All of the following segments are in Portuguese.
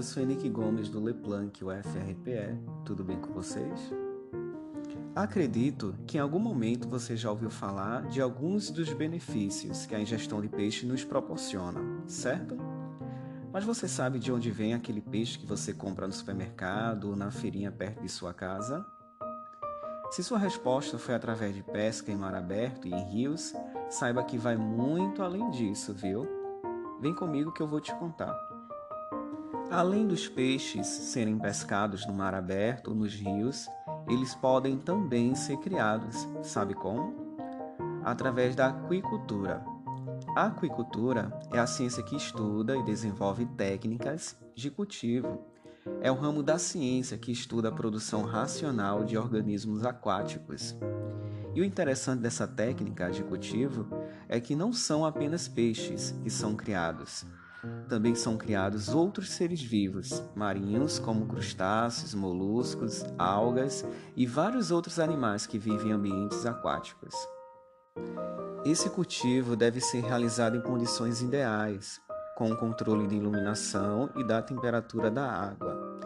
eu sou Henrique Gomes do Leplanc, o FRPE. Tudo bem com vocês? Acredito que em algum momento você já ouviu falar de alguns dos benefícios que a ingestão de peixe nos proporciona, certo? Mas você sabe de onde vem aquele peixe que você compra no supermercado ou na feirinha perto de sua casa? Se sua resposta foi através de pesca em mar aberto e em rios, saiba que vai muito além disso, viu? Vem comigo que eu vou te contar. Além dos peixes serem pescados no mar aberto ou nos rios, eles podem também ser criados. Sabe como? Através da aquicultura. A aquicultura é a ciência que estuda e desenvolve técnicas de cultivo. É o ramo da ciência que estuda a produção racional de organismos aquáticos. E o interessante dessa técnica de cultivo é que não são apenas peixes que são criados, também são criados outros seres vivos, marinhos, como crustáceos, moluscos, algas e vários outros animais que vivem em ambientes aquáticos. Esse cultivo deve ser realizado em condições ideais, com o controle de iluminação e da temperatura da água.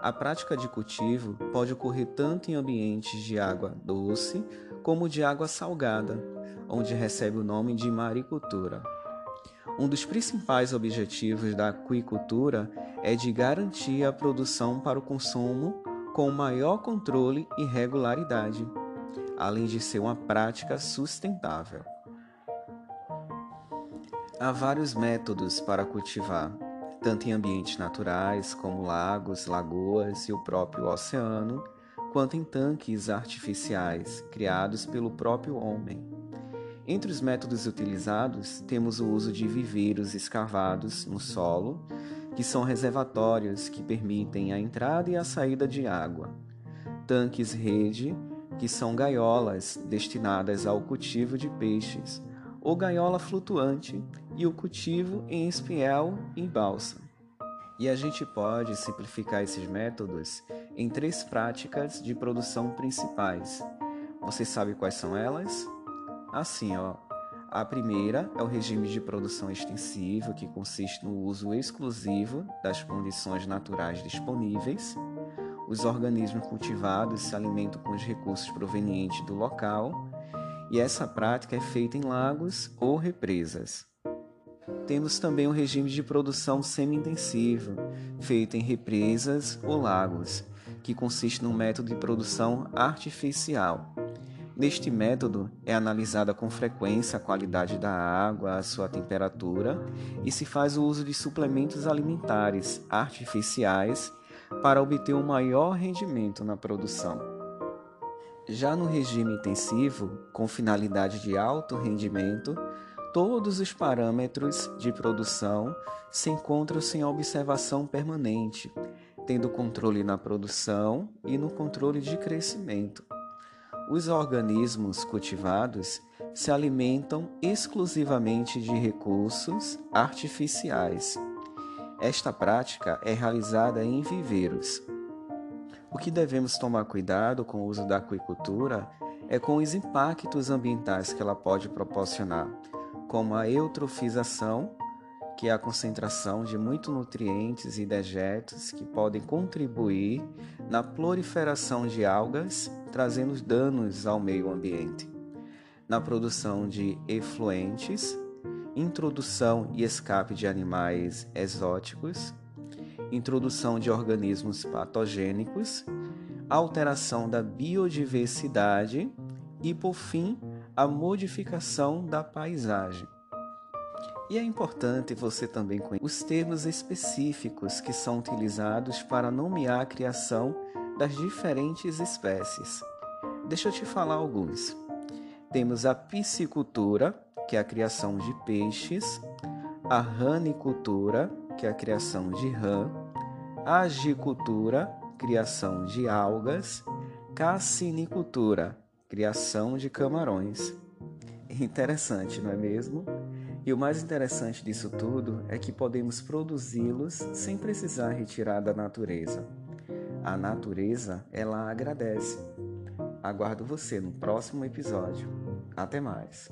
A prática de cultivo pode ocorrer tanto em ambientes de água doce como de água salgada, onde recebe o nome de maricultura. Um dos principais objetivos da aquicultura é de garantir a produção para o consumo com maior controle e regularidade, além de ser uma prática sustentável. Há vários métodos para cultivar, tanto em ambientes naturais como lagos, lagoas e o próprio oceano, quanto em tanques artificiais criados pelo próprio homem. Entre os métodos utilizados, temos o uso de viveiros escavados no solo, que são reservatórios que permitem a entrada e a saída de água, tanques rede, que são gaiolas destinadas ao cultivo de peixes, ou gaiola flutuante e o cultivo em espiel e balsa. E a gente pode simplificar esses métodos em três práticas de produção principais. Você sabe quais são elas? Assim, ó, a primeira é o regime de produção extensiva, que consiste no uso exclusivo das condições naturais disponíveis. Os organismos cultivados se alimentam com os recursos provenientes do local, e essa prática é feita em lagos ou represas. Temos também o regime de produção semi-intensiva, feito em represas ou lagos, que consiste no método de produção artificial Neste método é analisada com frequência a qualidade da água, a sua temperatura e se faz o uso de suplementos alimentares artificiais para obter um maior rendimento na produção. Já no regime intensivo, com finalidade de alto rendimento, todos os parâmetros de produção se encontram sem observação permanente, tendo controle na produção e no controle de crescimento. Os organismos cultivados se alimentam exclusivamente de recursos artificiais. Esta prática é realizada em viveiros. O que devemos tomar cuidado com o uso da aquicultura é com os impactos ambientais que ela pode proporcionar, como a eutrofização, que é a concentração de muitos nutrientes e dejetos que podem contribuir na proliferação de algas, trazendo danos ao meio ambiente, na produção de efluentes, introdução e escape de animais exóticos, introdução de organismos patogênicos, alteração da biodiversidade e, por fim, a modificação da paisagem. E é importante você também conhecer os termos específicos que são utilizados para nomear a criação das diferentes espécies. Deixa eu te falar alguns. Temos a piscicultura, que é a criação de peixes, a ranicultura, que é a criação de rã, a agicultura, criação de algas, cassinicultura, criação de camarões. Interessante, não é mesmo? E o mais interessante disso tudo é que podemos produzi-los sem precisar retirar da natureza. A natureza, ela agradece. Aguardo você no próximo episódio. Até mais.